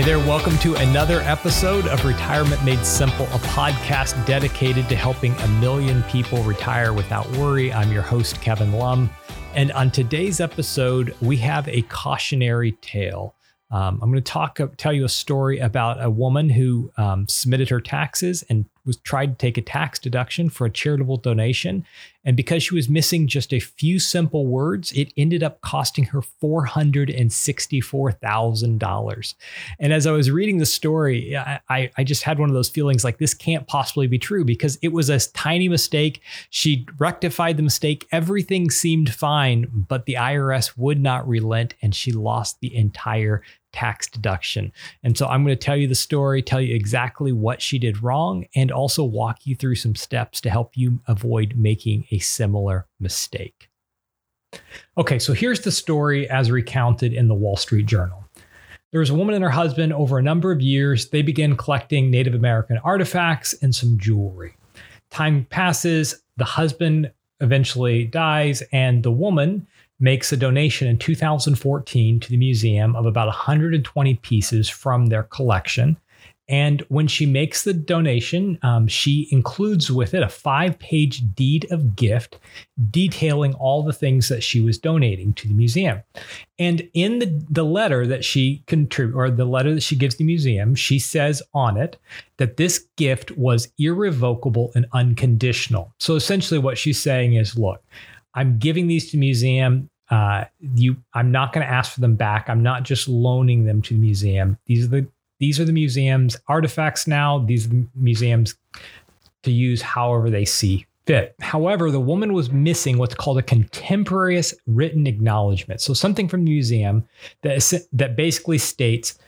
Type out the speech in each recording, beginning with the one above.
Hey there, welcome to another episode of Retirement Made Simple, a podcast dedicated to helping a million people retire without worry. I'm your host, Kevin Lum. And on today's episode, we have a cautionary tale. Um, I'm going to talk, tell you a story about a woman who um, submitted her taxes and was tried to take a tax deduction for a charitable donation. And because she was missing just a few simple words, it ended up costing her $464,000. And as I was reading the story, I, I just had one of those feelings like this can't possibly be true because it was a tiny mistake. She rectified the mistake. Everything seemed fine, but the IRS would not relent and she lost the entire tax deduction. And so I'm going to tell you the story, tell you exactly what she did wrong, and also walk you through some steps to help you avoid making a similar mistake. Okay, so here's the story as recounted in the Wall Street Journal. There was a woman and her husband over a number of years. They began collecting Native American artifacts and some jewelry. Time passes, the husband eventually dies, and the woman makes a donation in 2014 to the museum of about 120 pieces from their collection. And when she makes the donation, um, she includes with it a five page deed of gift detailing all the things that she was donating to the museum. And in the, the letter that she contribute or the letter that she gives the museum, she says on it that this gift was irrevocable and unconditional. So essentially, what she's saying is look, I'm giving these to the museum. Uh, you, I'm not going to ask for them back. I'm not just loaning them to the museum. These are the these are the museum's artifacts now. These museums to use however they see fit. However, the woman was missing what's called a contemporaneous written acknowledgement. So something from the museum that is, that basically states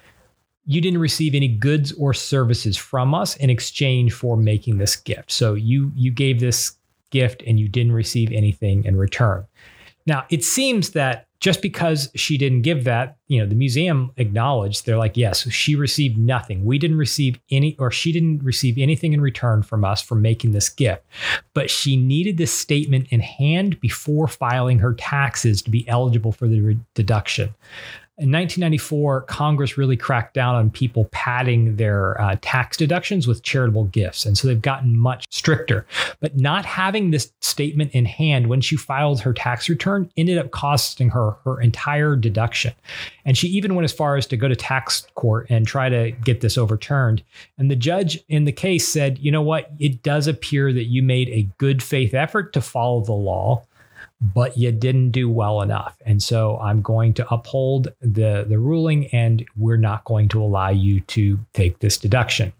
you didn't receive any goods or services from us in exchange for making this gift. So you you gave this gift and you didn't receive anything in return. Now, it seems that just because she didn't give that, you know, the museum acknowledged, they're like, yes, she received nothing. We didn't receive any, or she didn't receive anything in return from us for making this gift. But she needed this statement in hand before filing her taxes to be eligible for the re- deduction in 1994, Congress really cracked down on people padding their uh, tax deductions with charitable gifts. And so they've gotten much stricter. But not having this statement in hand when she filed her tax return ended up costing her her entire deduction. And she even went as far as to go to tax court and try to get this overturned. And the judge in the case said, you know what? It does appear that you made a good faith effort to follow the law but you didn't do well enough. And so I'm going to uphold the, the ruling and we're not going to allow you to take this deduction.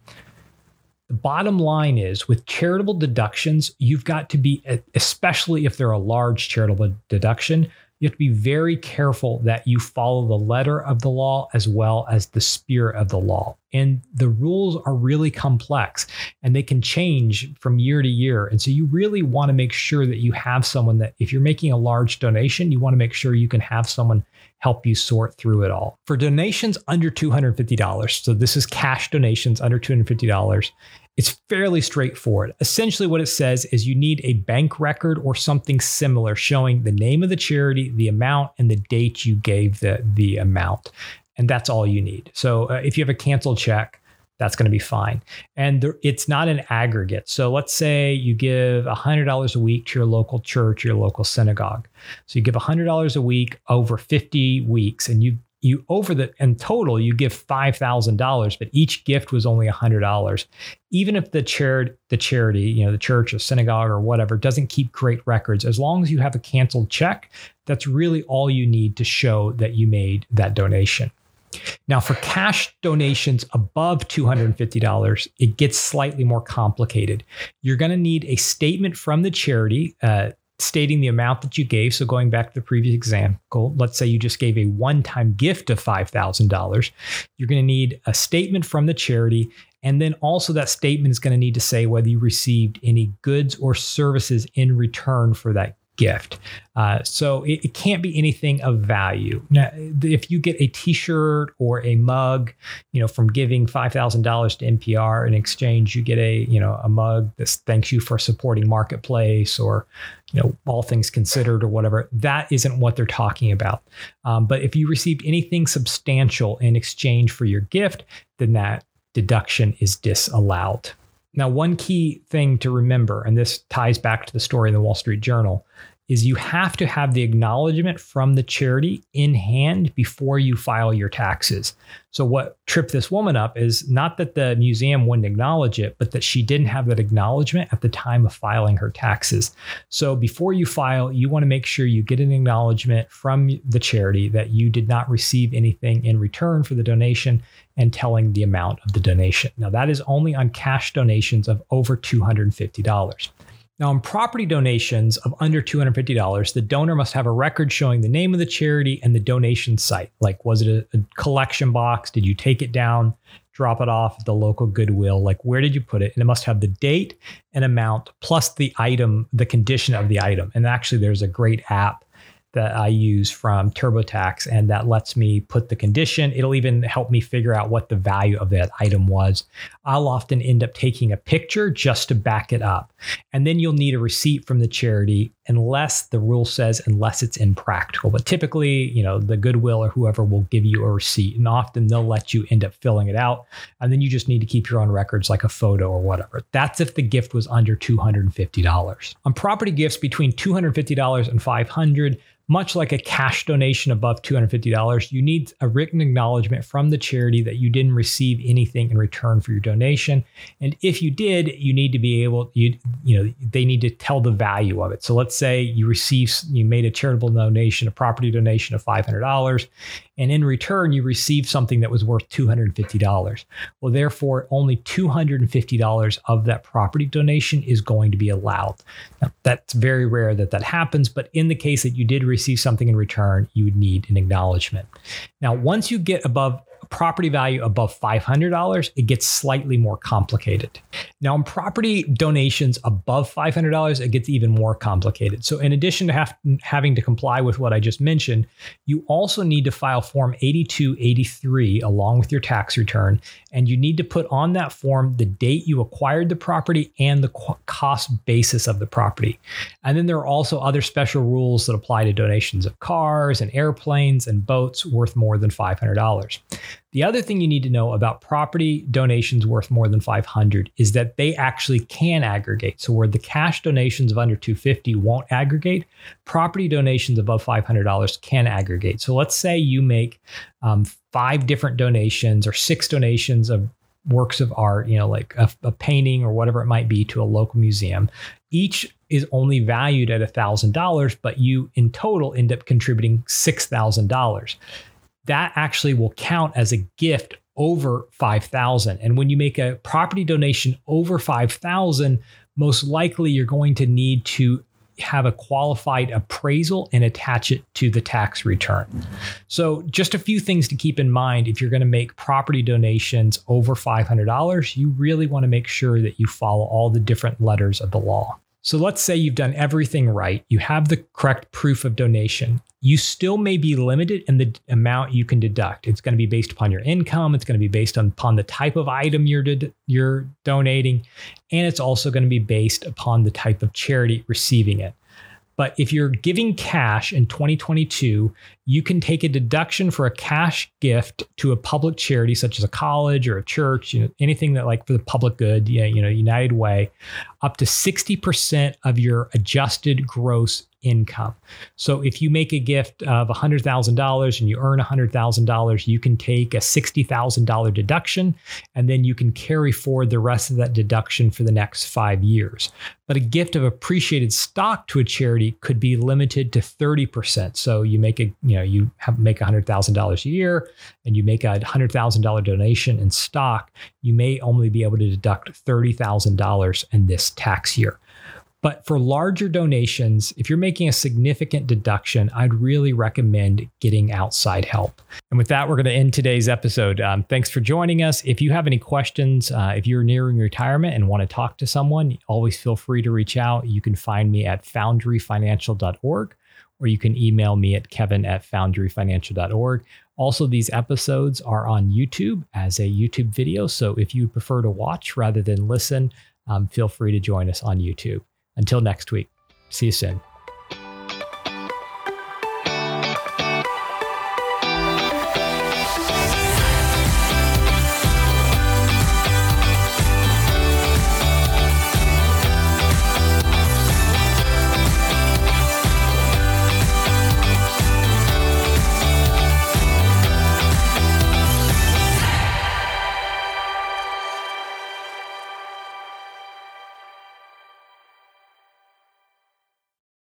The bottom line is with charitable deductions, you've got to be, especially if they're a large charitable deduction, you have to be very careful that you follow the letter of the law as well as the spirit of the law. And the rules are really complex and they can change from year to year. And so you really want to make sure that you have someone that, if you're making a large donation, you want to make sure you can have someone help you sort through it all. For donations under $250, so this is cash donations under $250, it's fairly straightforward. Essentially, what it says is you need a bank record or something similar showing the name of the charity, the amount, and the date you gave the, the amount. And that's all you need. So uh, if you have a canceled check, that's going to be fine. And there, it's not an aggregate. So let's say you give $100 a week to your local church, your local synagogue. So you give $100 a week over 50 weeks, and you you over the in total you give five thousand dollars, but each gift was only hundred dollars. Even if the charity, the charity, you know, the church or synagogue or whatever, doesn't keep great records, as long as you have a canceled check, that's really all you need to show that you made that donation. Now, for cash donations above $250, it gets slightly more complicated. You're going to need a statement from the charity. Uh, stating the amount that you gave. So going back to the previous example, let's say you just gave a one-time gift of $5,000. You're going to need a statement from the charity. And then also that statement is going to need to say whether you received any goods or services in return for that gift. Uh, so it, it, can't be anything of value. Now, if you get a T-shirt or a mug, you know, from giving five thousand dollars to NPR in exchange, you get a you know a mug that thanks you for supporting Marketplace or you know all things considered or whatever. That isn't what they're talking about. Um, but if you received anything substantial in exchange for your gift, then that deduction is disallowed. Now, one key thing to remember, and this ties back to the story in the Wall Street Journal, is you have to have the acknowledgement from the charity in hand before you file your taxes. So what tripped this woman up is not that the museum wouldn't acknowledge it, but that she didn't have that acknowledgement at the time of filing her taxes. So before you file, you want to make sure you get an acknowledgement from the charity that you did not receive anything in return for the donation and telling the amount of the donation. Now that is only on cash donations of over $250. Now, on property donations of under $250, the donor must have a record showing the name of the charity and the donation site. Like, was it a, a, collection box? Did you take it down, drop it off at the local Goodwill? Like, where did you put it? And it must have the date and amount plus the item, the condition of the item. And actually, there's a great app that I use from TurboTax, and that lets me put the condition. It'll even help me figure out what the value of that item was. I'll often end up taking a picture just to back it up. And then you'll need a receipt from the charity unless the rule says unless it's impractical. But typically, you know, the Goodwill or whoever will give you a receipt, and often they'll let you end up filling it out. And then you just need to keep your own records like a photo or whatever. That's if the gift was under $250. On property gifts between $250 and $500 much like a cash donation above $250, you need a written acknowledgement from the charity that you didn't receive anything in return for your donation. And if you did, you need to be able you you know, they need to tell the value of it. So let's say you receive you made a charitable donation, a property donation of $500 and in return you receive something that was worth $250. Well, therefore, only $250 of that property donation is going to be allowed. Now, that's very rare that that happens, but in the case that you did receive something in return, you would need an acknowledgement. Now, once you get above property value above $500, it gets slightly more complicated. Now, in property donations above $500, it gets even more complicated. So, in addition to have, having to comply with what I just mentioned, you also need to file Form 8283 along with your tax return. And you need to put on that form the date you acquired the property and the cost basis of the property. And then there are also other special rules that apply to donations of cars and airplanes and boats worth more than $500. The other thing you need to know about property donations worth more than 500 is that they actually can aggregate. So where the cash donations of under 250 won't aggregate, property donations above $500 can aggregate. So let's say you make um, five different donations or six donations of works of art, you know, like a, a painting or whatever it might be to a local museum. Each is only valued at $1,000, but you in total end up contributing $6,000 that actually will count as a gift over 5000 and when you make a property donation over 5000 most likely you're going to need to have a qualified appraisal and attach it to the tax return. So, just a few things to keep in mind if you're going to make property donations over $500, you really want to make sure that you follow all the different letters of the law. So let's say you've done everything right, you have the correct proof of donation. You still may be limited in the amount you can deduct. It's going to be based upon your income, it's going to be based upon the type of item you're you're donating, and it's also going to be based upon the type of charity receiving it. But if you're giving cash in 2022, you can take a deduction for a cash gift to a public charity, such as a college or a church, you know, anything that like for the public good, you know, United Way, up to 60% of your adjusted gross income. So if you make a gift of $100,000 and you earn $100,000, you can take a $60,000 deduction and then you can carry forward the rest of that deduction for the next five years. But a gift of appreciated stock to a charity could be limited to 30%. So you make a, you know, you have make $100,000 a year and you make a $100,000 donation in stock, you may only be able to deduct $30,000 in this tax year. But for larger donations, if you're making a significant deduction, I'd really recommend getting outside help. And with that, we're going to end today's episode. Um, thanks for joining us. If you have any questions, uh, if you're nearing retirement and want to talk to someone, always feel free to reach out. You can find me at foundryfinancial.org or you can email me at kevin at foundryfinancial.org. Also, these episodes are on YouTube as a YouTube video. So if you prefer to watch rather than listen, um, feel free to join us on YouTube. Until next week, see you soon.